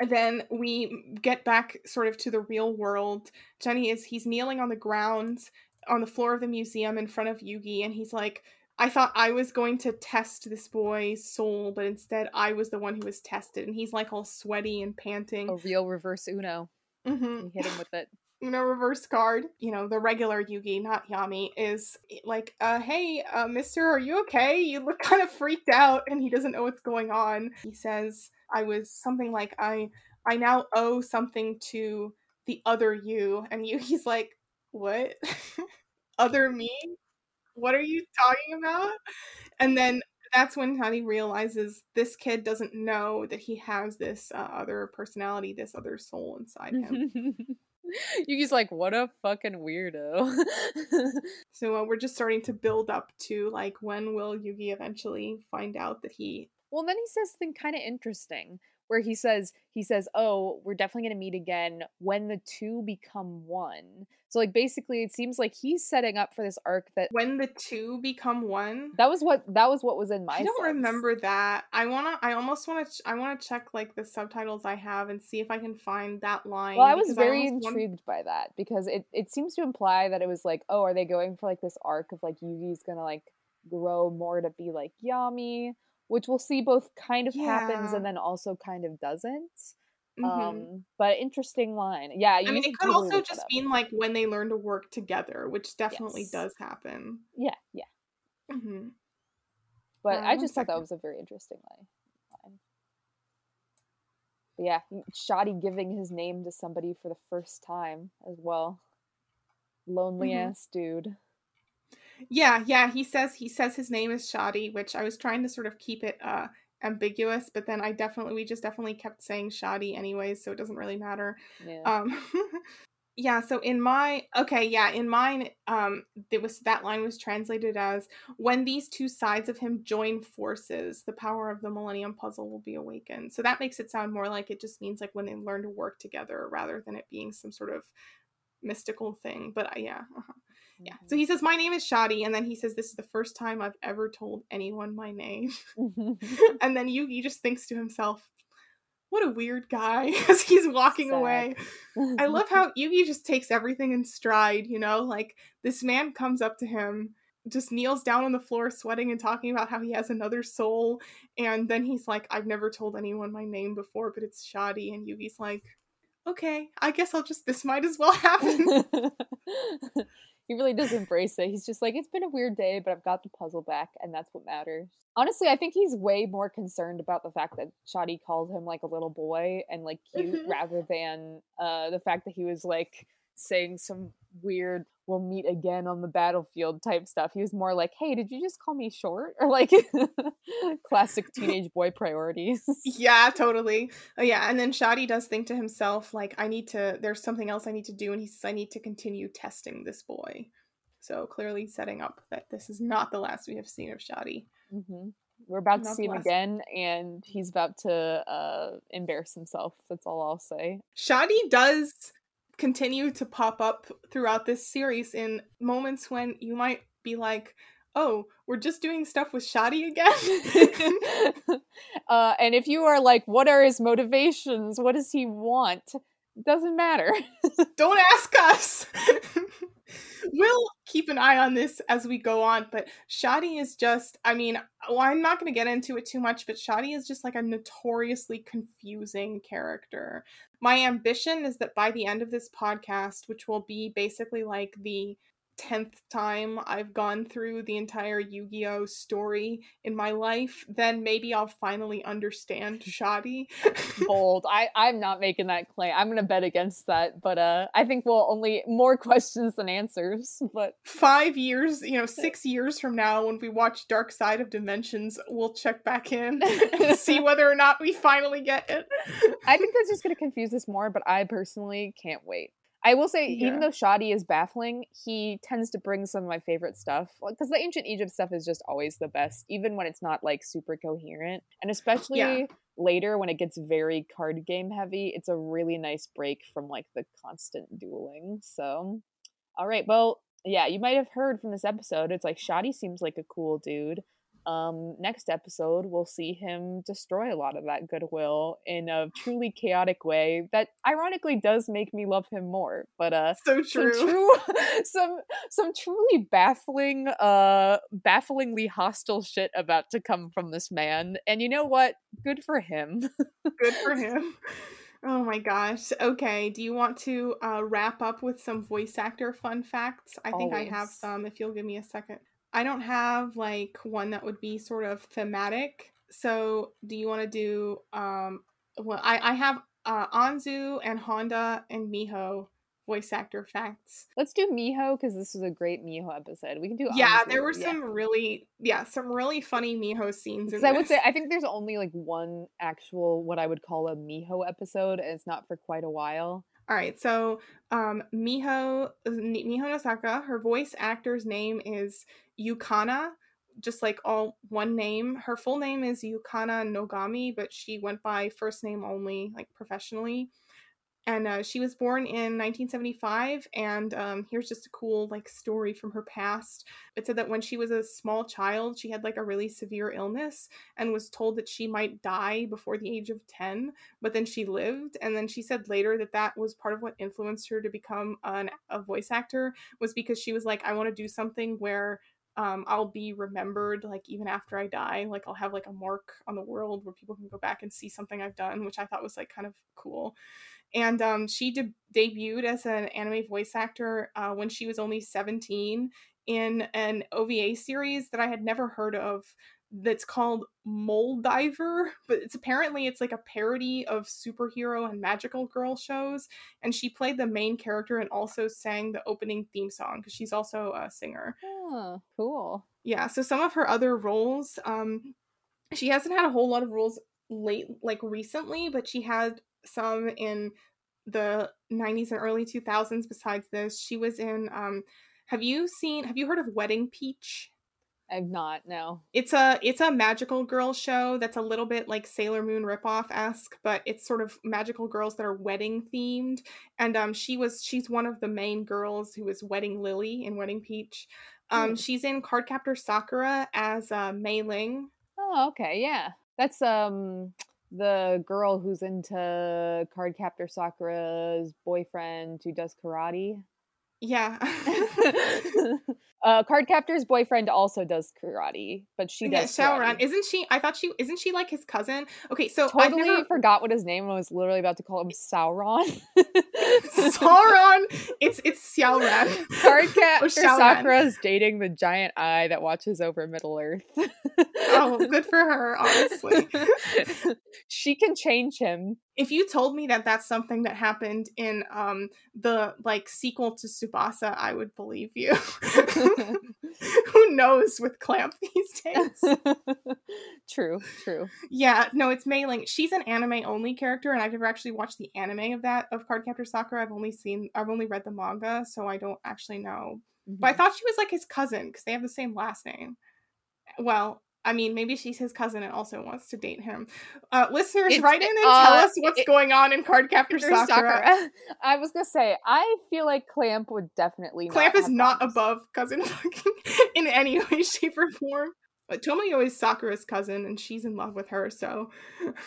And then we get back sort of to the real world. Jenny is he's kneeling on the ground on the floor of the museum in front of Yugi and he's like I thought I was going to test this boy's soul, but instead I was the one who was tested. And he's like all sweaty and panting. A real reverse Uno. hmm You hit him with it. You know, reverse card, you know, the regular Yugi, not Yami, is like, uh, hey, uh, mister, are you okay? You look kind of freaked out, and he doesn't know what's going on. He says, I was something like, I, I now owe something to the other you, and Yugi's like, what? other me? What are you talking about? And then that's when Honey realizes this kid doesn't know that he has this uh, other personality, this other soul inside him. Yugi's like, what a fucking weirdo. So uh, we're just starting to build up to like when will Yugi eventually find out that he well, then he says something kind of interesting where he says he says, "Oh, we're definitely going to meet again when the two become one." So like basically it seems like he's setting up for this arc that when the two become one. that was what that was what was in my I don't remember that. I wanna. I almost want to. Ch- I want to check like the subtitles I have and see if I can find that line. Well, I was very want- intrigued by that because it, it seems to imply that it was like, oh, are they going for like this arc of like Yugi's gonna like grow more to be like Yami, which we'll see both kind of happens and then also kind of doesn't. Mhm. Um, but interesting line. Yeah, you I mean, it could totally also just mean like when they learn to work together, which definitely Yes. does happen. yeah, yeah. hmm But I just thought that was a very interesting line. But yeah, Shadi giving his name to somebody for the first time as well. Lonely Mhm. ass dude. Yeah, yeah. He says he says his name is Shadi, which I was trying to sort of keep it uh ambiguous, but then I definitely we just definitely kept saying Shadi anyways, so it doesn't really matter. Yeah. Um Yeah, so in my okay, yeah, in mine um it was that line was translated as when these two sides of him join forces, the power of the Millennium Puzzle will be awakened. So that makes it sound more like it just means like when they learn to work together rather than it being some sort of mystical thing. But uh, yeah, uh-huh. Yeah. So mm-hmm. he says my name is Shadi and then he says this is the first time I've ever told anyone my name. And then Yugi just thinks to himself, what a weird guy as he's walking Sad. away. I love how Yugi just takes everything in stride, you know? Like, this man comes up to him, just kneels down on the floor, sweating and talking about how he has another soul. And then he's like, I've never told anyone my name before, but it's Shadi. And Yugi's like, okay, I guess I'll just, this might as well happen. He really does embrace it. He's just like, it's been a weird day, but I've got the puzzle back, and that's what matters. Honestly, I think he's way more concerned about the fact that Shadi called him like a little boy and like cute Mhm. rather than uh, the fact that he was like saying some weird we'll meet again on the battlefield type stuff. He was more like, hey, did you just call me short? Or like classic teenage boy priorities. yeah, totally. Oh, yeah. And then Shadi does think to himself, like, I need to, there's something else I need to do. And he says, I need to continue testing this boy. So clearly setting up that this is not the last we have seen of Shadi. hmm We're about to see him again, and he's about to uh, embarrass himself. That's all I'll say. Shadi does continue to pop up throughout this series in moments when you might be like, oh, we're just doing stuff with Shadi again. uh, and if you are like, what are his motivations? What does he want? Doesn't matter. Don't ask us. we'll keep an eye on this as we go on, but Shadi is just, I mean, well, I'm not going to get into it too much, but Shadi is just like a notoriously confusing character. My ambition is that by the end of this podcast, which will be basically like the 10th time I've gone through the entire Yu Gi Oh story in my life, then maybe I'll finally understand Shadi. Bold. I, I'm not making that claim. I'm gonna bet against that, but uh, I think we'll only more questions than answers. But five years, you know, six years from now, when we watch Dark Side of Dimensions, we'll check back in and see whether or not we finally get it. I think that's just gonna confuse us more. But I personally can't wait. I will say, Yeah. even though Shadi is baffling, he tends to bring some of my favorite stuff. Because the ancient Egypt stuff is just always the best, even when it's not like super coherent. And especially Yeah. later when it gets very card game heavy, it's a really nice break from like the constant dueling. So, all right, well, yeah, you might have heard from this episode. It's like Shadi seems like a cool dude. Um, next episode, we'll see him destroy a lot of that goodwill in a truly chaotic way that ironically does make me love him more. But uh, So true. some true, some some truly baffling, uh, bafflingly hostile shit about to come from this man. And you know what? Good for him. Good for him. Oh my gosh. Okay. Do you want to uh, wrap up with some voice actor fun facts? I think I have some if you'll give me a second. I don't have like one that would be sort of thematic. So do you want to do um well I, I have uh Anzu and Honda and Miho voice actor facts. Let's do Miho because this was a great Miho episode. We can do Yeah, Anzu, there were yeah. some really yeah, some really funny Miho scenes Because I would say I think there's only like one actual what I would call a Miho episode, and it's not for quite a while. All right, so um, Miho Miho Nosaka, her voice actor's name is Yukana, just like all one name. Her full name is Yukana Nogami, but she went by first name only, like professionally. And uh, she was born in 1975. And um, here's just a cool like story from her past. It said that when she was a small child, she had like a really severe illness and was told that she might die before the age of 10 but then she lived and then she said later that that was part of what influenced her to become an, a voice actor was because she was like i want to do something where um, i'll be remembered like even after i die like i'll have like a mark on the world where people can go back and see something i've done which i thought was like kind of cool and um, she de- debuted as an anime voice actor uh, when she was only 17 in an ova series that i had never heard of that's called Moldiver, but it's apparently it's like a parody of superhero and magical girl shows. And she played the main character and also sang the opening theme song because she's also a singer. Oh, cool. Yeah, so some of her other roles, um, she hasn't had a whole lot of roles late, like recently, but she had some in the 90s and early 2000s. Besides this, she was in. Um, have you seen? Have you heard of Wedding Peach? I've not. No. it's a it's a magical girl show that's a little bit like Sailor Moon ripoff esque, but it's sort of magical girls that are wedding themed. And um, she was she's one of the main girls who is wedding Lily in Wedding Peach. Um, Hmm. she's in Cardcaptor Sakura as uh, Mei Ling. Oh, okay. Yeah, that's um the girl who's into Cardcaptor Sakura's boyfriend who does karate. Yeah. uh, Cardcaptor's boyfriend also does karate, but she yeah, does Syaoran. karate. Isn't she? I thought she isn't she like his cousin? Okay, so Totally never, forgot what his name was. Literally about to call him Sauron. Sauron. It's it's Syaoran. Cardcaptor. Sakura is dating the giant eye that watches over Middle Earth. oh, good for her, honestly. she can change him. if you told me that that's something that happened in um the like sequel to Tsubasa, I would believe you. Who knows with Clamp these days? true, true. yeah, no, it's Mei She's an anime only character, and I've never actually watched the anime of that of Cardcaptor Sakura. I've only seen, I've only read the manga, so I don't actually know. But I mm-hmm. thought she was like his cousin because they have the same last name. Well, I mean, maybe she's his cousin and also wants to date him. Uh, listeners, It's- write in and uh, tell us what's it- going on in Cardcaptor Sakura. Sakura. I was gonna say, I feel like Clamp would definitely. Clamp not is not problems. above cousin fucking in any way, shape, or form. But Tomoyo is Sakura's cousin, and she's in love with her. So,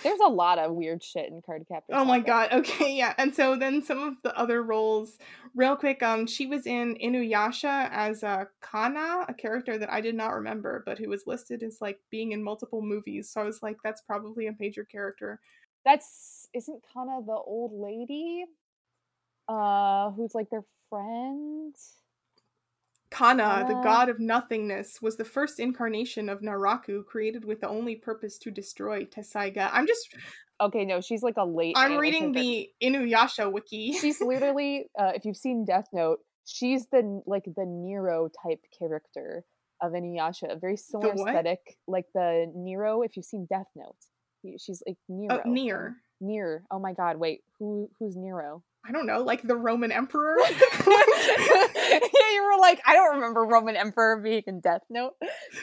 There's a lot of weird shit in Cardcaptor. oh my god. Okay, yeah. And so then some of the other roles, real quick. Um, she was in Inuyasha as uh, Kanna, a character that I did not remember, but who was listed as like being in multiple movies. So I was like, that's probably a major character. That's isn't Kanna the old lady, uh, who's like their friend. Kanna, the Uh. god of nothingness, was the first incarnation of Naraku, created with the only purpose to destroy Tesaiga. I'm just Okay, no, she's like a late. I'm reading the Inuyasha wiki. She's literally, uh, if you've seen Death Note, she's the like the Nero type character of Inuyasha. A very similar aesthetic, like the Nero. If you've seen Death Note, she's like Nero. Oh, near. Near. Oh my God! Wait, who who's Nero? I don't know, like the Roman emperor. yeah, you were like, I don't remember Roman Emperor being in Death Note.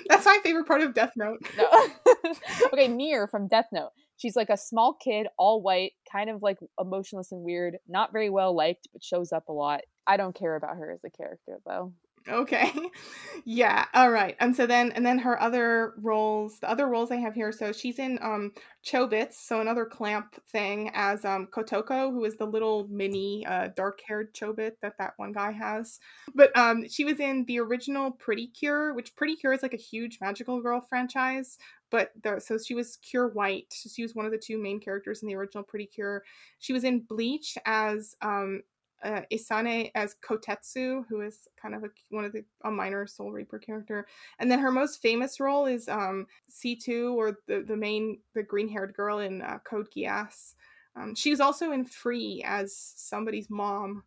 That's my favorite part of Death Note. No. okay, Near from Death Note. She's like a small kid, all white, kind of like emotionless and weird, not very well liked, but shows up a lot. I don't care about her as a character though. Okay. yeah. All right. And so then and then her other roles, the other roles I have here, so she's in um Chobits, so another clamp thing as um Kotoko, who is the little mini uh dark-haired Chobit that that one guy has. But um she was in the original Pretty Cure, which Pretty Cure is like a huge magical girl franchise, but the, so she was Cure White. She was one of the two main characters in the original Pretty Cure. She was in Bleach as um uh, Isane as Kotetsu, who is kind of a, one of the a minor Soul Reaper character, and then her most famous role is um, C2 or the the main the green haired girl in uh, Code Geass. Um, she was also in Free as somebody's mom.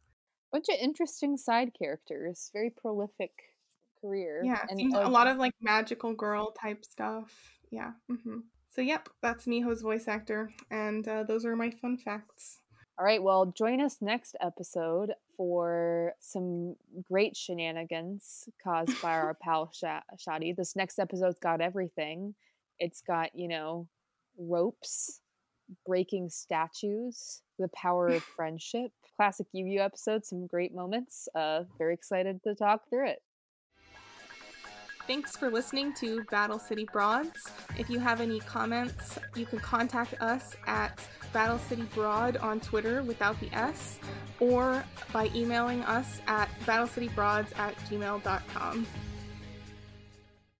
Bunch of interesting side characters. Very prolific career. Yeah, and a lot of like magical girl type stuff. Yeah. Mm-hmm. So yep, that's Miho's voice actor, and uh, those are my fun facts. All right, well, join us next episode for some great shenanigans caused by our pal Sh- Shadi. This next episode's got everything. It's got, you know, ropes, breaking statues, the power of friendship, classic Yu episode, some great moments. Uh, very excited to talk through it. Thanks for listening to Battle City Broads. If you have any comments, you can contact us at Battle City Broad on Twitter without the S, or by emailing us at battlecitybroads at gmail.com.